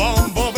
Boom.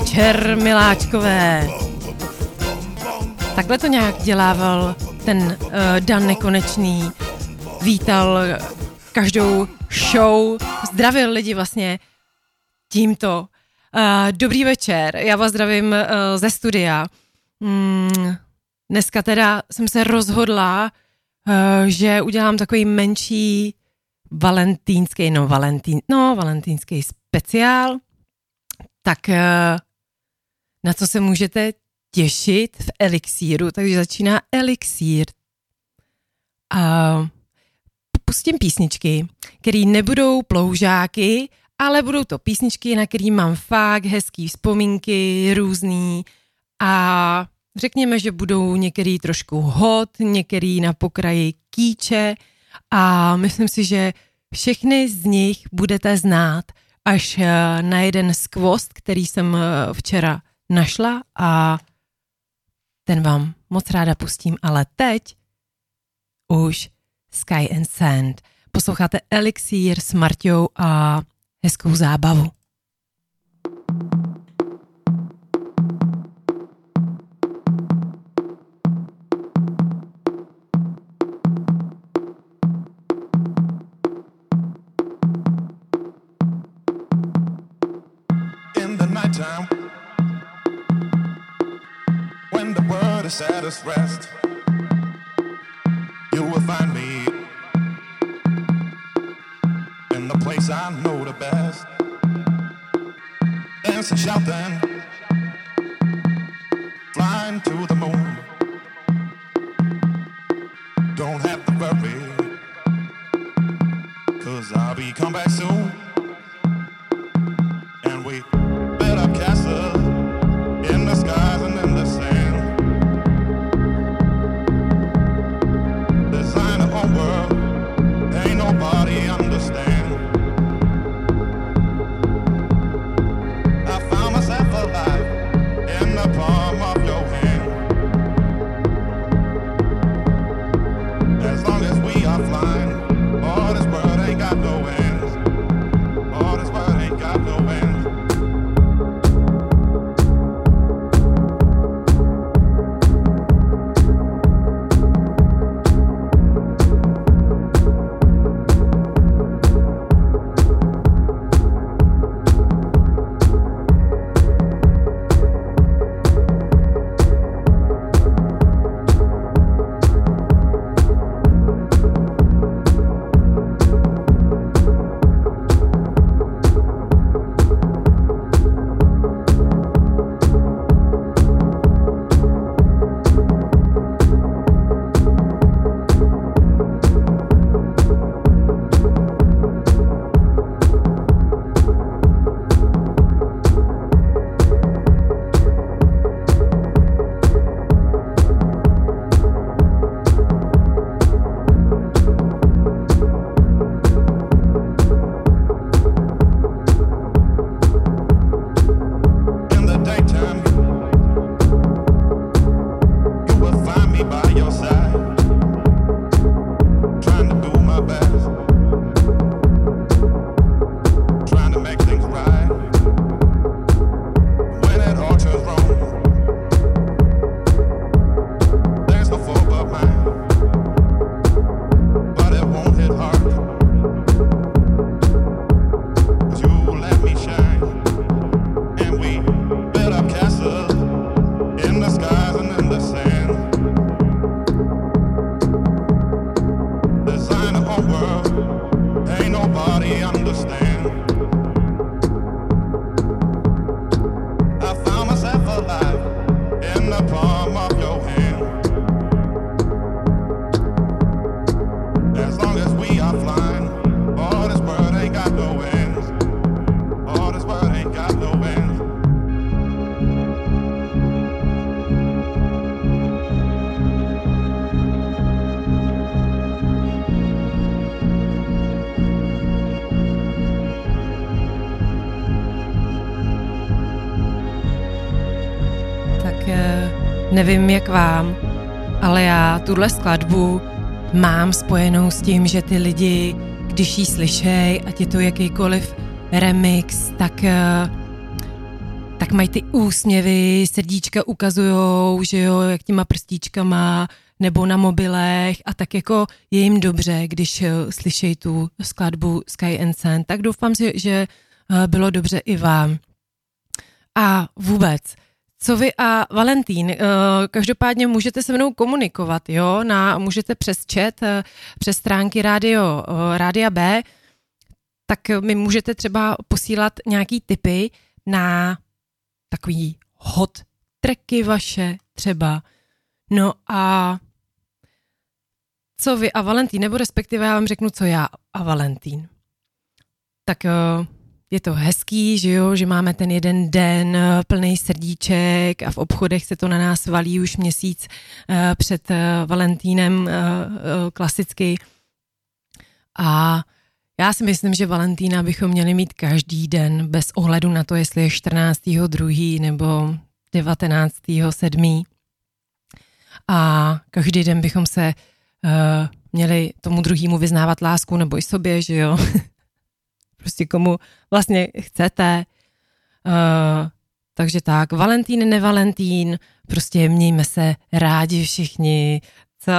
Večer, miláčkové. Takhle to nějak dělával ten uh, Dan Nekonečný. Vítal každou show, zdravil lidi vlastně tímto. Uh, dobrý večer, já vás zdravím uh, ze studia. Mm, dneska teda jsem se rozhodla, uh, že udělám takový menší valentýnský, no valentín, no valentýnský speciál, tak na co se můžete těšit v Elixíru, takže začíná Elixír. A pustím písničky, které nebudou ploužáky, ale budou to písničky, na které mám fakt hezký vzpomínky, různý. A řekněme, že budou některý trošku hot, některý na pokraji kýče. A myslím si, že všechny z nich budete znát až eh, na jeden skvost, který jsem eh, včera našla a ten vám moc ráda pustím, ale teď už Sky and Sand. Posloucháte Elixír s Marťou a hezkou zábavu. Its rest you will find me in the place i know the best. Dancing shouting flying to the moon. Don't have to worry cause i'll be come back soon nevím jak vám, ale já tuhle skladbu mám spojenou s tím, že ty lidi, když ji slyšej, ať je to jakýkoliv remix, tak, eh, tak mají ty úsměvy, srdíčka ukazujou, že jo, jak těma prstíčkama, nebo na mobilech a tak jako je jim dobře, když eh, slyšejí tu skladbu Sky and Sand. Tak doufám, že, eh, bylo dobře i vám. A vůbec, co vy a Valentín, eh, každopádně můžete se mnou komunikovat, jo, na, můžete přes chat, eh, přes stránky rádio, eh, rádia B, tak mi můžete třeba posílat nějaký tipy na takový hot tracky vaše třeba. No a co vy a Valentín, nebo respektive já vám řeknu, co já a Valentín. Tak je to hezký, že jo, že máme ten jeden den eh, plný srdíček a v obchodech se to na nás valí už měsíc eh, před eh, Valentínem klasicky. A já si myslím, že Valentína bychom měli mít každý den bez ohledu na to, jestli je 14.2. nebo 19.7. A každý den bychom se uh, měli tomu druhému vyznávat lásku nebo i sobě, že jo. prostě komu vlastně chcete. Uh, takže tak, Valentín, nevalentín, prostě mějme se rádi všichni. Co?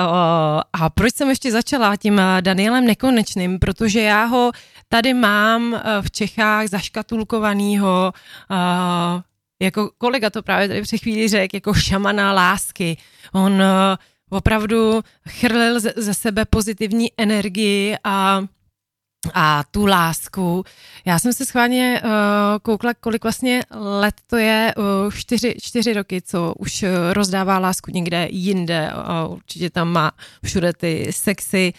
A proč jsem ještě začala tím eh, Danielem Nekonečným? Protože já ho tady mám eh, v Čechách zaškatulkovanýho, uh, jako kolega to právě tady před chvíli řekl, jako šamana lásky. On uh, opravdu chrlil ze, ze sebe pozitivní energii a a tu lásku. Já jsem se schválně uh, koukla, kolik vlastně let to je, uh, čtyři, čtyři roky, co už uh, rozdává lásku někde jinde. Uh, určitě tam má všude ty sexy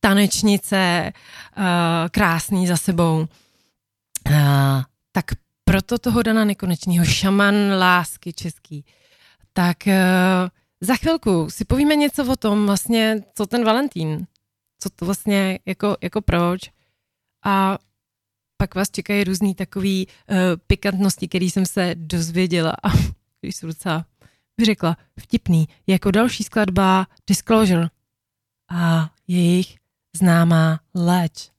tanečnice, uh, krásný za sebou. Uh, tak proto toho Dana Nekonečního, šaman lásky český. Tak uh, za chvilku si povíme něco o tom vlastně, co ten Valentín, co to vlastně, jako, jako proč a pak vás čekají různý takový uh, pikantnosti, který jsem se dozvěděla a když jsem docela bych řekla vtipný, jako další skladba Disclosure a jejich známá leč.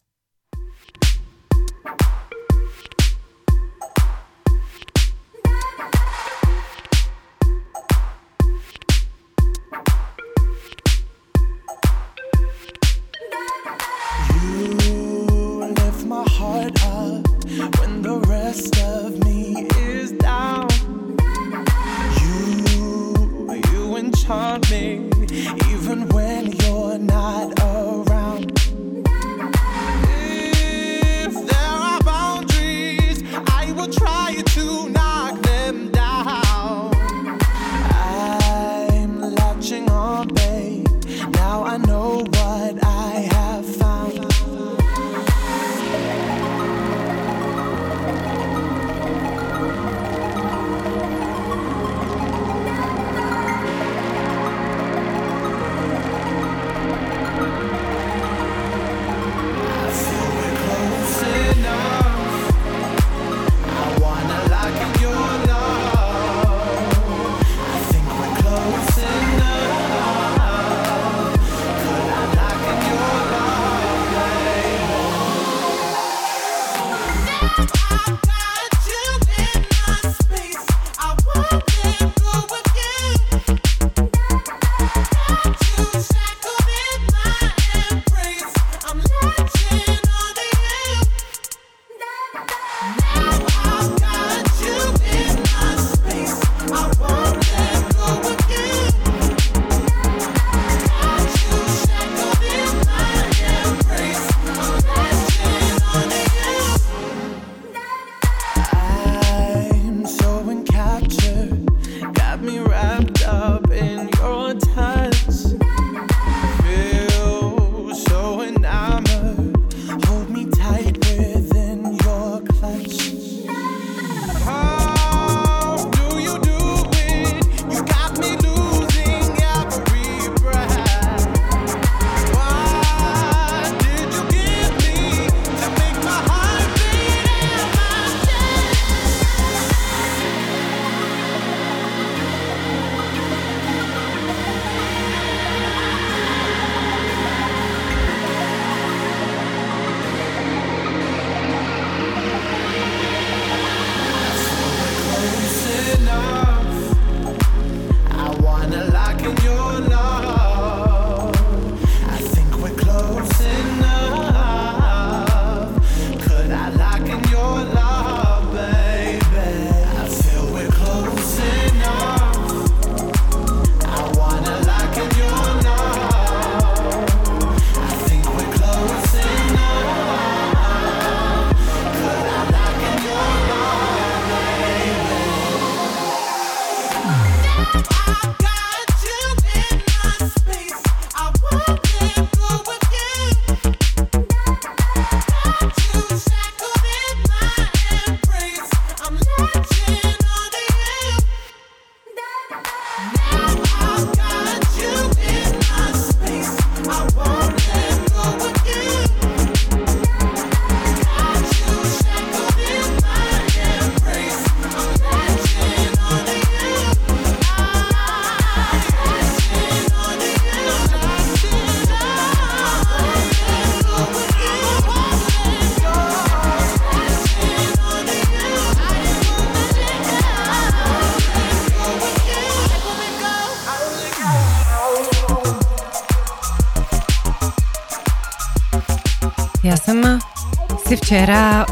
Si včera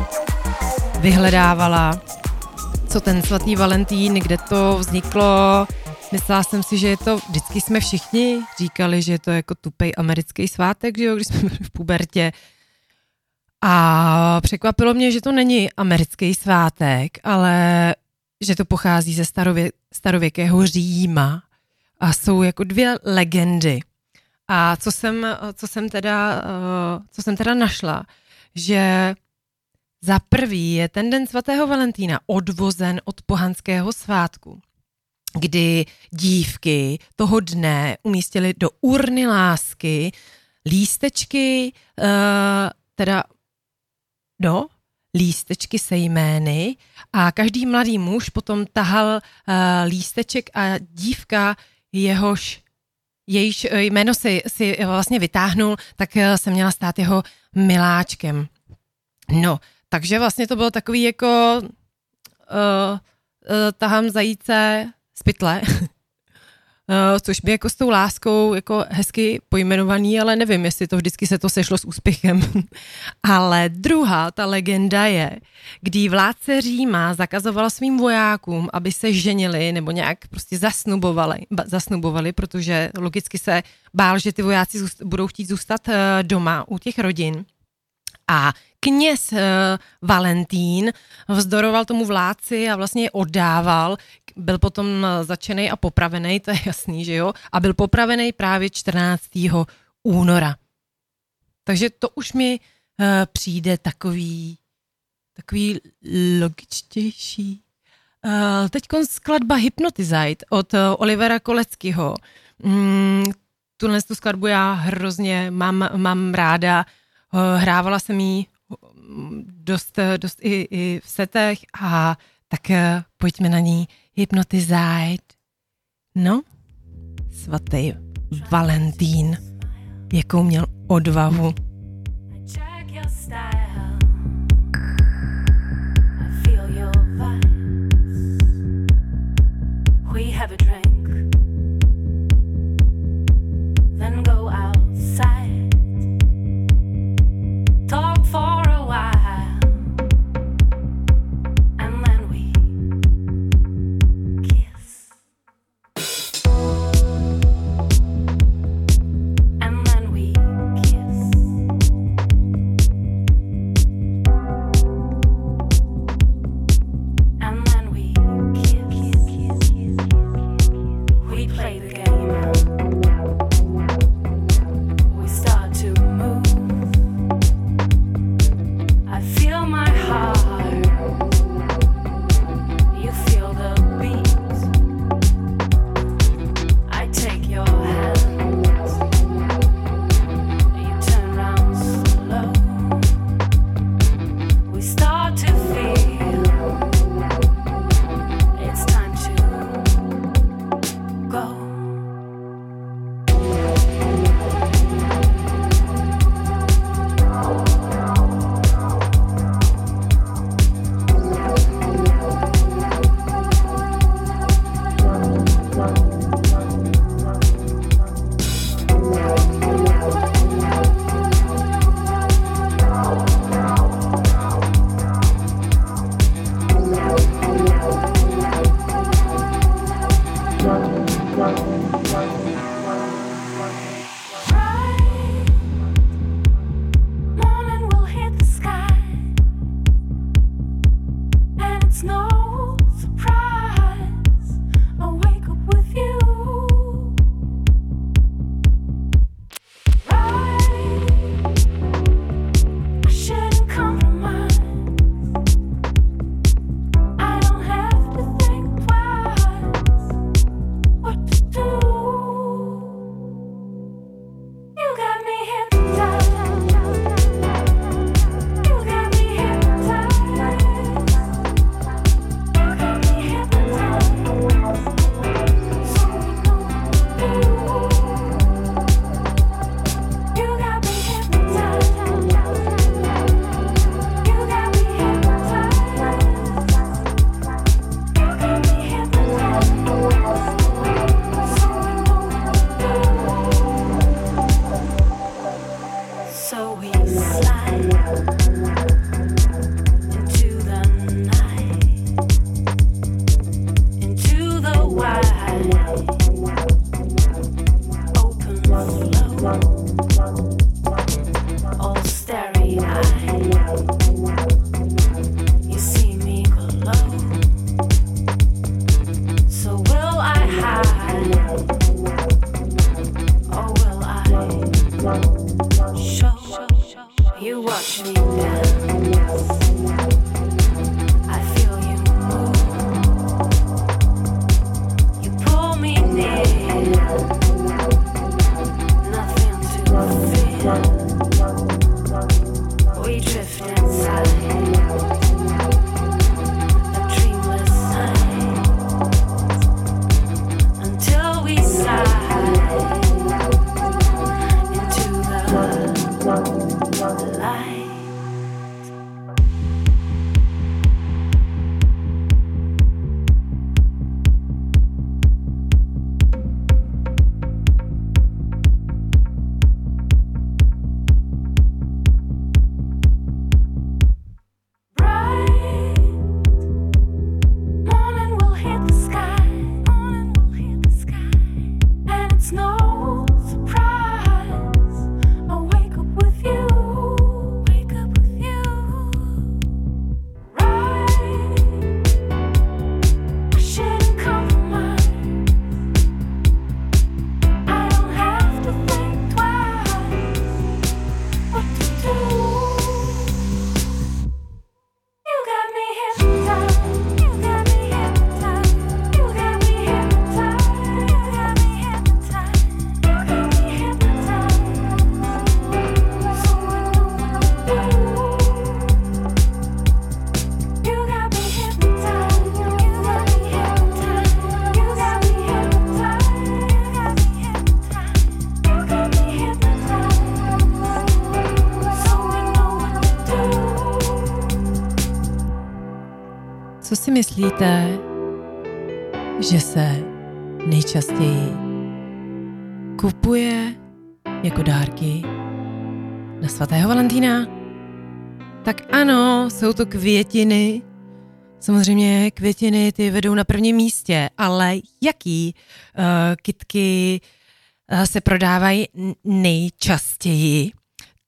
vyhledávala, co ten svatý Valentín, kde to vzniklo. Myslela jsem si, že je to, vždycky jsme všichni říkali, že je to jako tupej americký svátek, že jo, když jsme byli v pubertě. A překvapilo mě, že to není americký svátek, ale že to pochází ze starově, starověkého Říma a jsou jako dvě legendy. A co jsem, co jsem, teda, eh, co jsem teda našla, že za prvý je ten den svatého Valentína odvozen od pohanského svátku, kdy dívky toho dne umístily do urny lásky lístečky, eh, teda do lístečky se jmény a každý mladý muž potom tahal uh, lísteček a dívka jehož jejíž eh, jméno si, si vlastně vytáhnul, tak eh, se měla stát jeho miláčkem. No, takže vlastně to bylo takový jako uh, uh, tahám zajíce z pytle, což by jako s tou láskou jako hezky pojmenovaný, ale nevím, jestli to vždycky se to sešlo s úspěchem. ale druhá, ta legenda je, kdy vládce Říma zakazoval svým vojákům, aby se ženili nebo nějak prostě zasnubovali, zasnubovali protože logicky se bál, že ty vojáci zůst, budou chtít zůstat uh, doma u těch rodin. A kněz uh, Valentín vzdoroval tomu vládci a vlastně oddával, byl potom eh, začený a popravený, to je jasný, že jo, a byl popravený právě 14. února. Takže to už mi uh, přijde takový, takový logičtější. Uh, teď skladba Hypnotizite od uh, Olivera Koleckého. Mm, tuhle tu skladbu já hrozně mám, mám ráda. Uh, hrávala jsem jí dost, dost i, i v setech a tak uh, pojďme na ní hypnotizajt. No, svatý Valentín, jakou měl odvahu. We have a drink, Co si myslíte, že se nejčastěji kupuje jako dárky na svatého Valentína? Tak ano, jsou to květiny. Samozřejmě květiny ty vedou na prvním místě, ale jaký uh, kitky uh, se prodávají nejčastěji?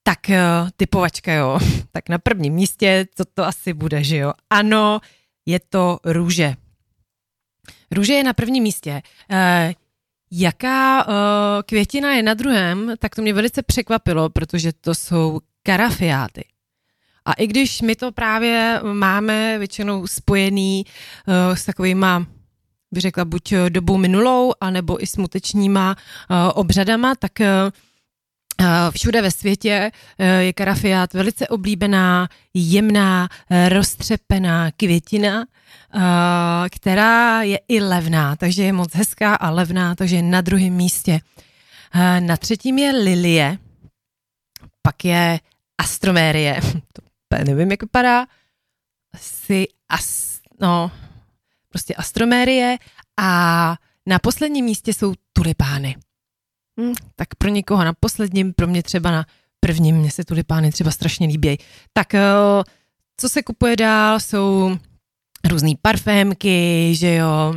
Tak uh, typovačka, jo. Tak na prvním místě, co to asi bude, že jo? Ano, je to růže. Růže je na prvním místě. Uh, jaká uh, květina je na druhém, tak to mě velice překvapilo, protože to jsou karafiáty. A i když my to právě máme většinou spojený uh, s takovýma, bych řekla, buď eh, dobou minulou, anebo i smutečníma uh, obřadama, tak Uh, Všude ve světě uh, je karafiát velice oblíbená, jemná, uh, roztřepená květina, která je i levná, takže je moc hezká a levná, takže je na druhém místě. Na třetím je lilie, pak je astromérie, to nevím, jak vypadá, asi as, no, prostě astromérie a na posledním místě jsou tulipány. Hm, tak pro někoho na posledním, pro mě třeba na prvním, mně se tulipány třeba strašně líbí. Tak eh, co se kupuje dál, jsou různé parfémky, že jo,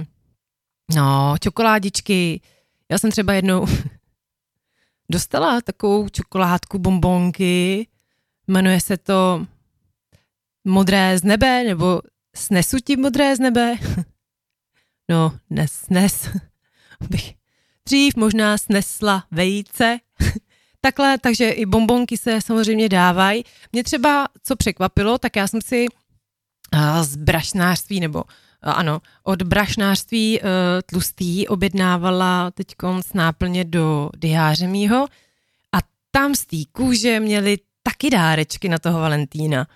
no, čokoládičky. Já jsem třeba jednou dostala takovou čokoládku, bombonky, jmenuje se to Modré z nebe, nebo Snesu ti modré z nebe? No, nes, nes. Bych dřív možná snesla vejce. Takhle, takže i bombonky se samozřejmě dávají. Mě třeba, co překvapilo, tak já jsem si z brašnářství, nebo ano, od brašnářství uh, tlustý objednávala teď náplně do diáře mýho a tam z té kůže měli taky dárečky na toho Valentína.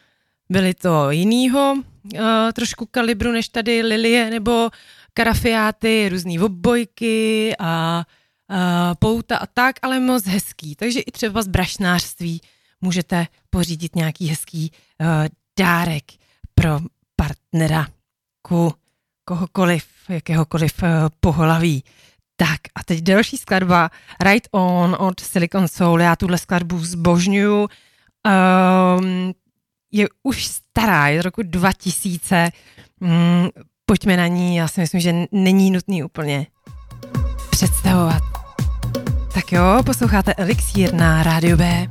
Byly to jinýho uh, trošku kalibru než tady lilie nebo karafiáty, různé obojky a, a pouta a tak, ale moc hezký. Takže i třeba z brašnářství můžete pořídit nějaký hezký uh, dárek pro partnera ku kohokoliv, jakéhokoliv uh, pohlaví. Tak a teď další skladba Right On od Silicon Soul. Já tuhle skladbu zbožňuju. Um, je už stará, je z roku 2000. Mm, pojďme na ní, já si myslím, že není nutný úplně představovat. Tak jo, posloucháte Elixír na Rádio B.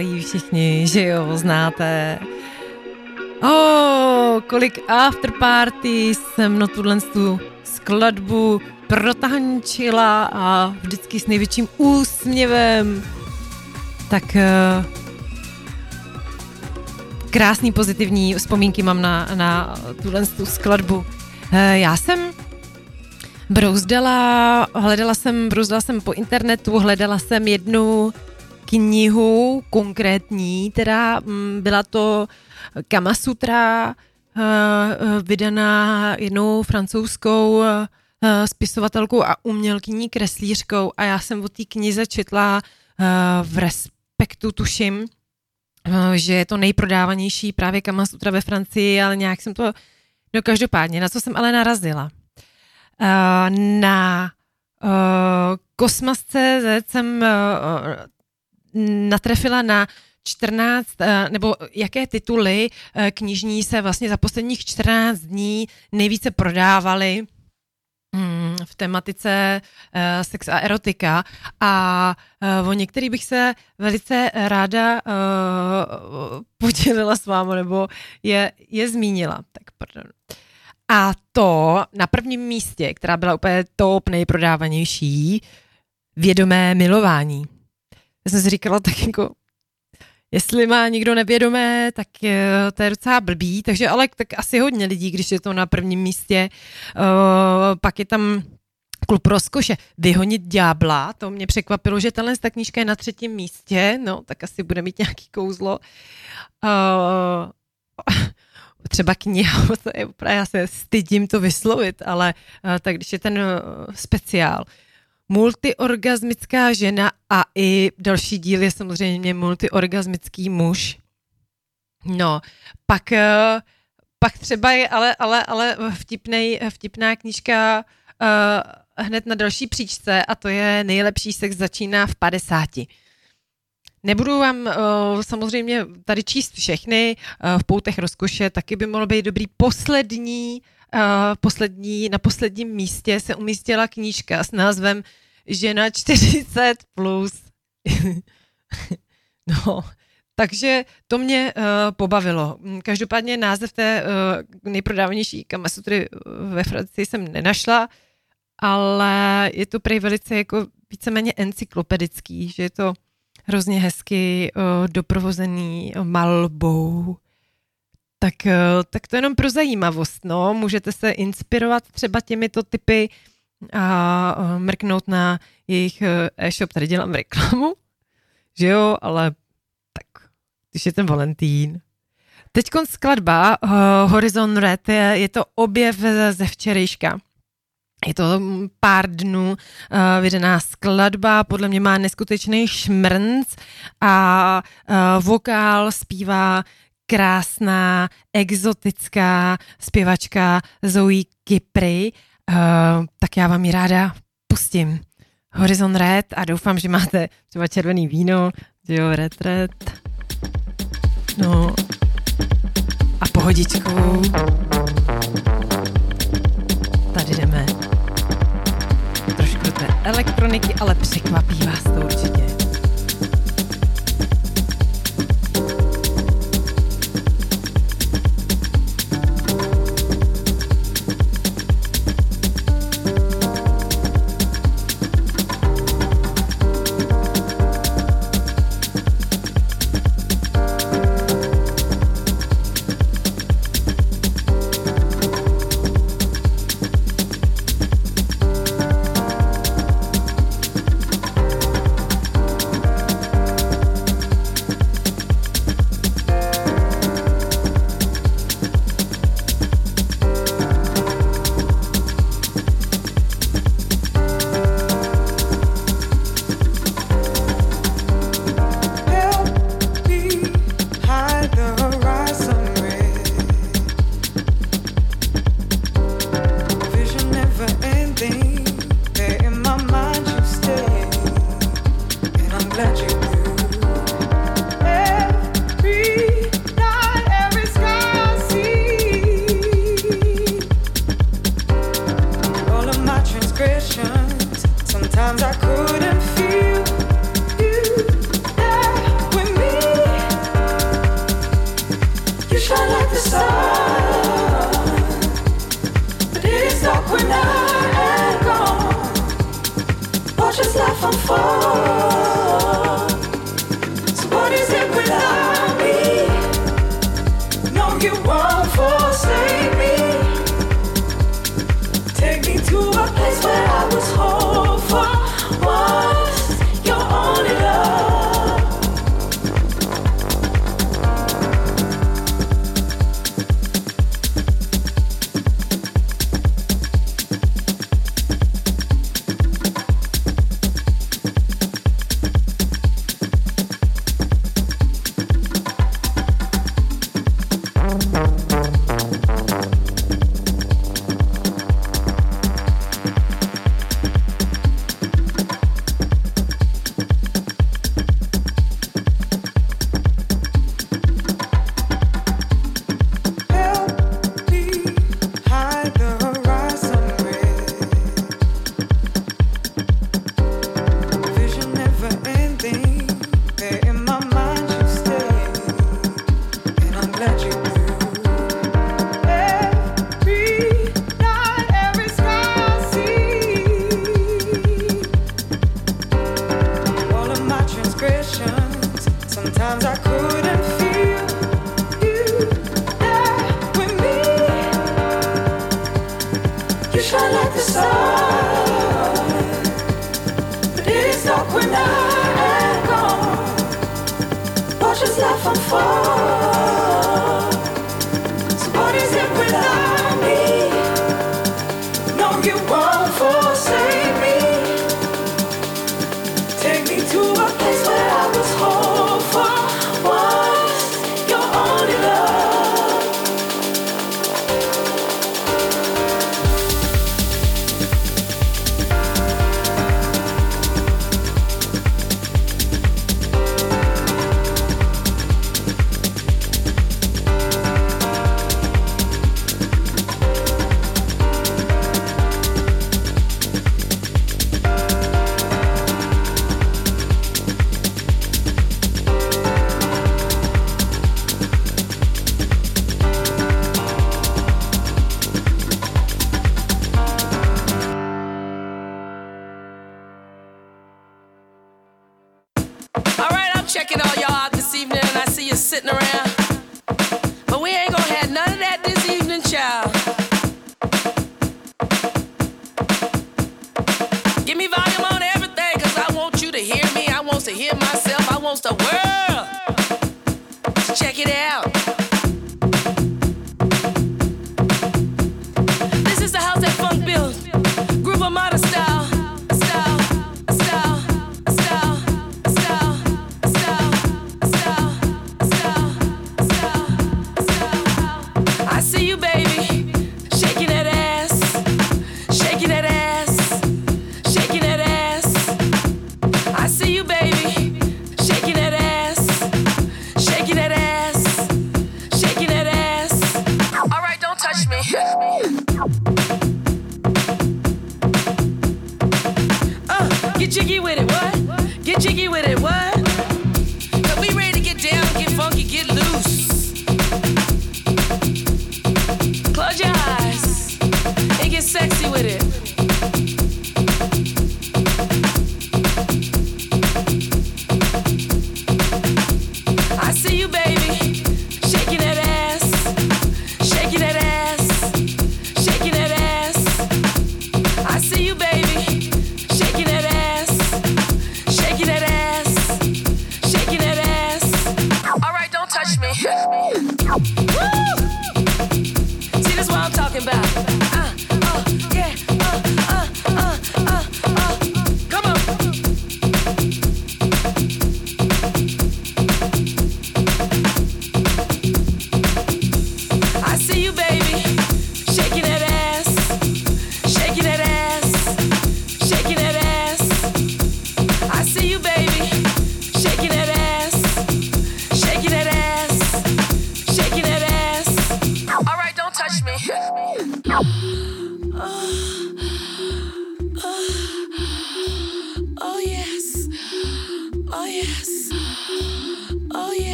Znáte ji všichni, že jo, znáte. Oh, kolik afterparty jsem na tuhle tu skladbu protančila a vždycky s největším úsměvem. Tak eh, krásný pozitivní vzpomínky mám na, na tuhle tu skladbu. Eh, Já jsem brouzdala, hledala jsem, brouzdala jsem po internetu, hledala jsem jednu knihu konkrétní, teda mm, byla to Kama Sutra, eh, eh, vydaná jednou francouzskou eh, spisovatelkou a umělkyní kreslířkou a já jsem o té knize četla v Respektu, tuším, že je to nejprodávanější právě Kama Sutra ve Francii, ale nějak jsem to, no každopádně, na co jsem ale narazila? Na Kosmas.cz jsem natrefila na 14, eh, nebo jaké tituly eh, knižní se vlastně za posledních 14 dní nejvíce prodávaly mm, v tematice uh, sex a erotika a o některých bych se velice ráda podělila s vámi, nebo je, je zmínila. Tak pardon. A to na prvním místě, která byla úplně top nejprodávanější, vědomé milování. Jsem si říkala tak jako, jestli má někdo nevědomé, tak eh, to je docela blbý, takže ale tak asi hodně lidí, když je to na prvním místě. Uh, pak je tam Klub rozkoše, vyhonit ďábla, to mě překvapilo, že tahle ta knížka je na třetím místě, no tak asi bude mít nějaký kouzlo. Uh, třeba kniha, to je já se stydím to vyslovit, ale tak když je ten speciál, multiorgasmická žena a i další díl je samozřejmě multiorgasmický muž. No, pak, eh, pak třeba je ale, ale, ale vtipnej, vtipná knížka uh, hned na další příčce a to je nejlepší sex začíná v 50. Nebudu vám uh, samozřejmě tady číst všechny, uh, v poutech rozkoše taky by mohlo být dobrý. Poslední, uh, poslední, na posledním místě se umístila knížka s názvem Žena 40 plus. no, takže to mě uh, pobavilo. Každopádně název té uh, nejprodávanější kamasutry ve Francii jsem nenašla, ale je to prej velice jako víceméně encyklopedický, že je to hrozně hezky uh, doprovozený malbou. Tak, uh, tak to jenom pro zajímavost, no. Můžete se inspirovat třeba těmito typy a uh, mrknout na jejich uh, e-shop. Tady dělám reklamu, že jo, ale tak, když je ten Valentín. Teď skladba uh, Horizon Red, je, je to objev ze včerejška. Je to pár dnů uh, vydaná skladba, podle mě má neskutečný šmrnc a uh, vokál zpívá krásná, exotická zpěvačka Zoe Kipry. Uh, tak já vám ji ráda pustím. Horizon Red a doufám, že máte třeba červený víno, jo, Red Red. No a pohodičku. Tady jdeme trošku té elektroniky, ale překvapí vás to určitě.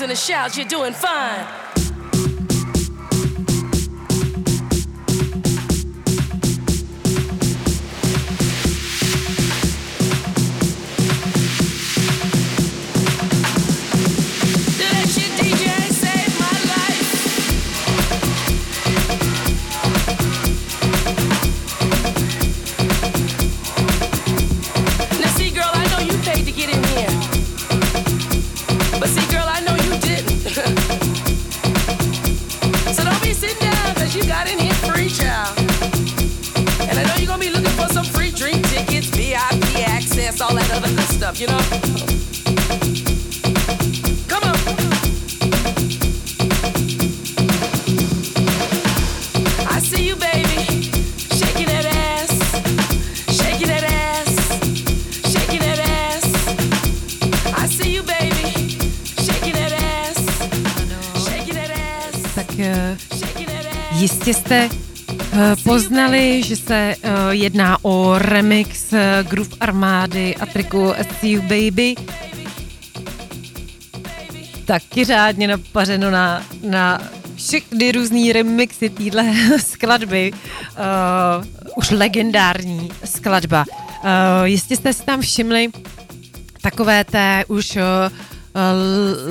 in the shouts, you're doing fine. Jistě jste eh, poznali, že se eh, jedná o remix eh, Groove Armády a triku You Baby. Taky řádně napařeno na, na všechny různý remixy téhle skladby. Uh, už legendární skladba. Uh, jistě jste si tam všimli takové té už uh,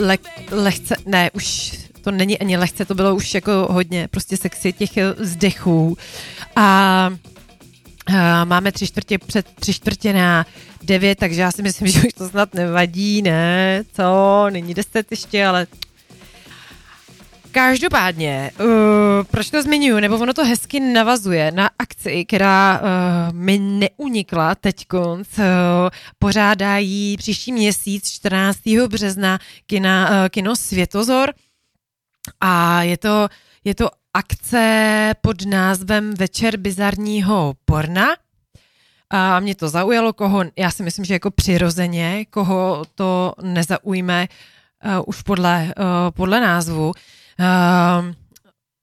le, lehce, ne, už to není ani lehce, to bylo už jako hodně prostě sexy těch eh, vzdechů. A máme tři čtvrtě před tři čtvrtě na devět, takže já si myslím, že už to snad nevadí, ne? Co? Není deset ještě, ale Každopádně, uh, proč to zmiňuji, nebo ono to hezky navazuje na akci, která uh, mi neunikla teď uh, pořádají příští měsíc 14. března kina, uh, kino Světozor a je to, je to akce pod názvem Večer bizarního porna. A mě to zaujalo, koho, já si myslím, že jako přirozeně, koho to nezaujme uh, už podle, uh, podle názvu. Uh,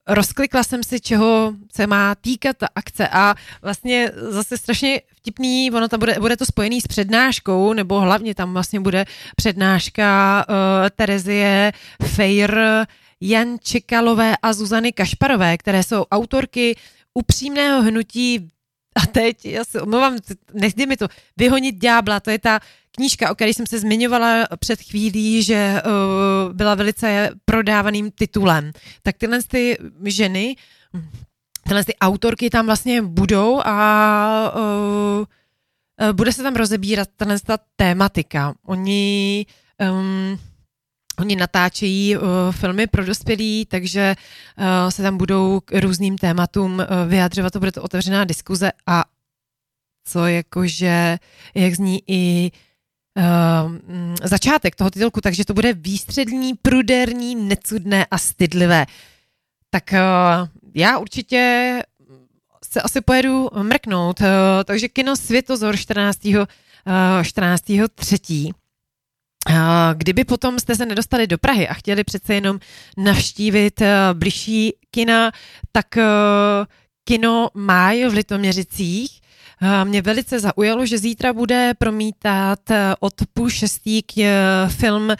rozklikla jsem si, čeho se má týkat ta akce a vlastně zase strašně vtipný, ono tam bude, bude to spojený s přednáškou, nebo hlavně tam vlastně bude přednáška uh, Terezie Fejr, Jan Čekalové a Zuzany Kašparové, které jsou autorky upřímného hnutí a teď, já se omlouvám, nechci mi to, Vyhonit ďábla, to je ta knížka, o které jsem se zmiňovala před chvílí, že uh, byla velice prodávaným titulem. Tak tyhle ty ženy, tyhle ty autorky tam vlastně budou a uh, bude se tam rozebírat tahle ta tématika. Oni um, Oni natáčejí uh, filmy pro dospělí, takže uh, se tam budou k různým tématům uh, vyjadřovat, to bude to otevřená diskuze a co jakože, jak zní i uh, začátek toho titulku, takže to bude výstřední, pruderní, necudné a stydlivé. Tak uh, já určitě se asi pojedu mrknout, uh, takže kino Světozor 14. Uh, 14. 3. Kdyby potom jste se nedostali do Prahy a chtěli přece jenom navštívit eh, bližší kina, tak eh, kino Máj v Litoměřicích eh, mě velice zaujalo, že zítra bude promítat od půl šestý k film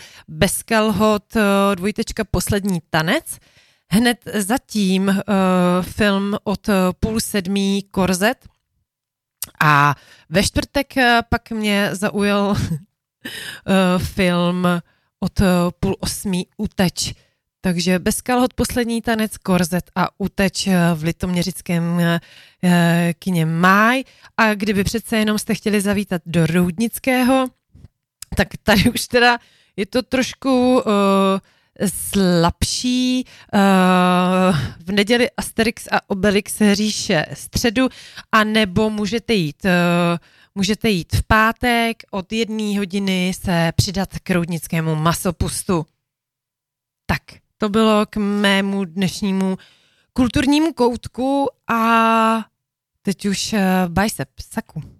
eh, dvojtečka Poslední tanec. Hned zatím film od půl sedmý Korzet. A ve čtvrtek pak mě zaujal film od eh, půl osmí Uteč. Takže bez kalhot poslední tanec Korzet a Uteč eh, v litoměřickém eh, eh, kině Máj. A kdyby přece jenom jste chtěli zavítat do Roudnického, tak tady už teda je to trošku uh, slabší. Uh, v neděli Asterix a Obelix říše středu, a nebo můžete jít uh, můžete jít v pátek od jedné hodiny se přidat k roudnickému masopustu. Tak, to bylo k mému dnešnímu kulturnímu koutku a teď už uh, bicep, saku.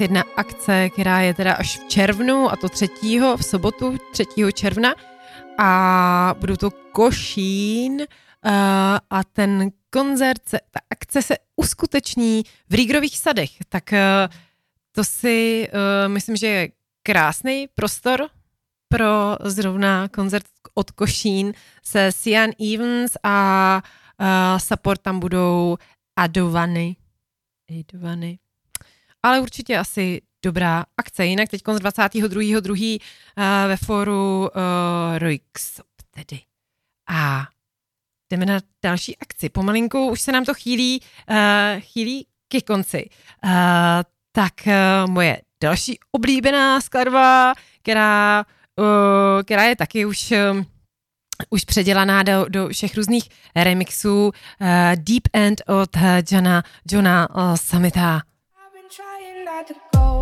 Jedna akce, která je teda až v červnu, a to 3. v sobotu 3. června. A budou to Košín uh, a ten koncert, se, ta akce se uskuteční v Rígrových sadech. Tak uh, to si uh, myslím, že je krásný prostor pro zrovna koncert od Košín se Sian Evans a uh, support tam budou Adovany. Adovany. Ale určitě asi dobrá akce. Jinak teď 22.2. Uh, ve fóru uh, Roix tedy. A jdeme na další akci. Pomalinku už se nám to chýlí, uh, chýlí ke konci. Uh, tak uh, moje další oblíbená skladba, která, uh, která je taky už um, už předělaná do, do všech různých remixů. Uh, Deep End od uh, Johna, Johna uh, Samita. had to go.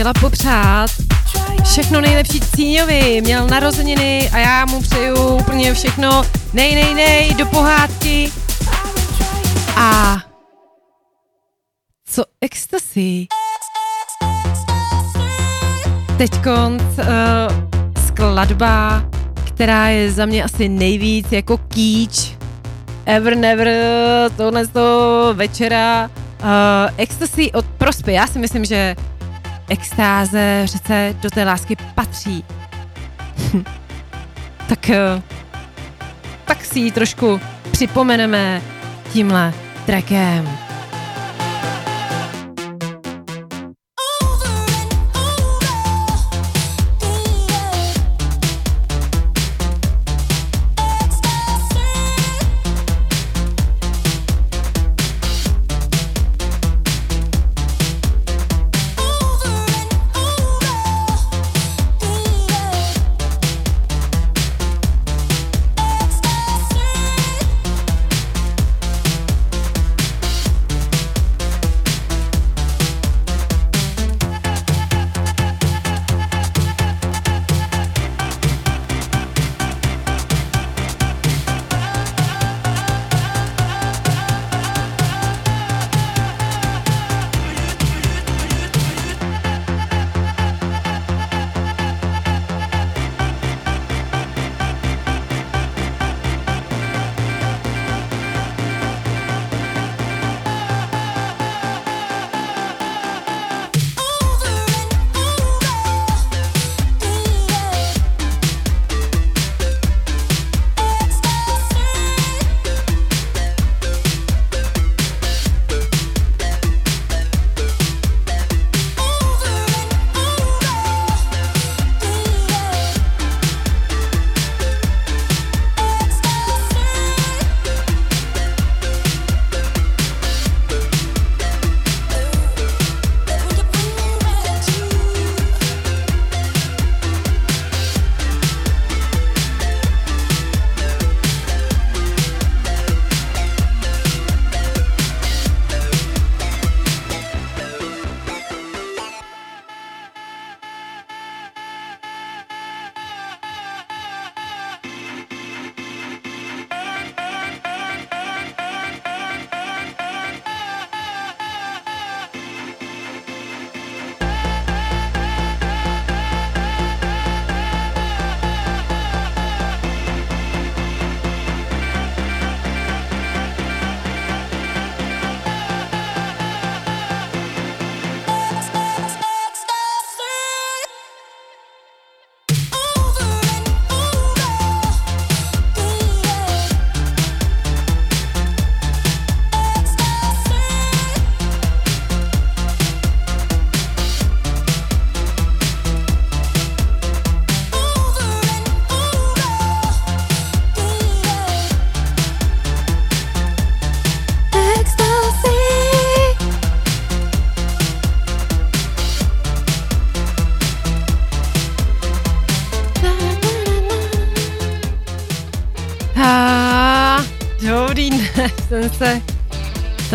Chtěla popřát všechno nejlepší Cíňovi. Měl narozeniny a já mu přeju úplně všechno nej, nej, nej, do pohádky. A co ecstasy? Teď konc uh, skladba, která je za mě asi nejvíc jako kýč. Ever Never, tohle z toho večera. Uh, ecstasy od Prospy. Já si myslím, že extáze přece do té lásky patří. tak, uh, tak si ji trošku připomeneme tímhle trackem.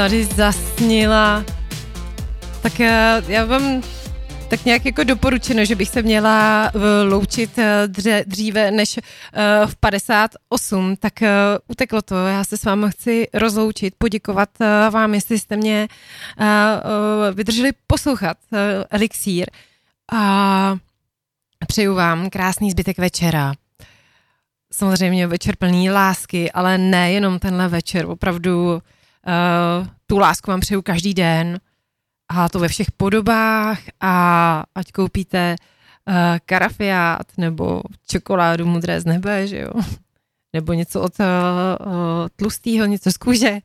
Tady zasnila. Tak eh, já vám tak nějak jako doporučeno, že bych se měla eh, loučit eh, dříve než v 58, tak uteklo to. Já se s vámi chci rozloučit, poděkovat vám, jestli jste mě vydrželi poslouchat Elixír a přeju vám krásný zbytek večera. Samozřejmě večer plný lásky, ale ne jenom tenhle večer, opravdu uh, tu lásku vám přeju každý den a to ve všech podobách a ať koupíte uh, karafiát nebo čokoládu mudré z nebe, že jo, nebo něco od uh, uh, tlustého, něco z kůže,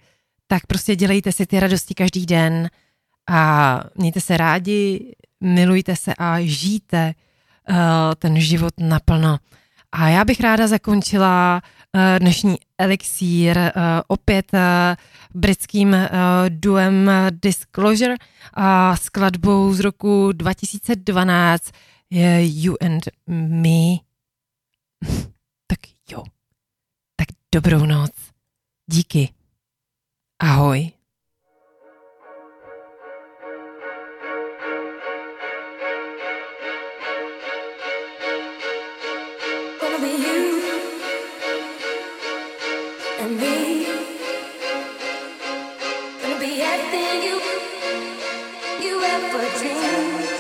tak prostě dělejte si ty radosti každý den a mějte se rádi, milujte se a žijte uh, ten život naplno. A já bych ráda zakončila dnešní elixír uh, opět uh, britským duem Disclosure a skladbou z roku 2012 je You and Me. tak jo. Tak dobrou noc. Díky. Ahoj. Gonna be everything you you ever dreamed.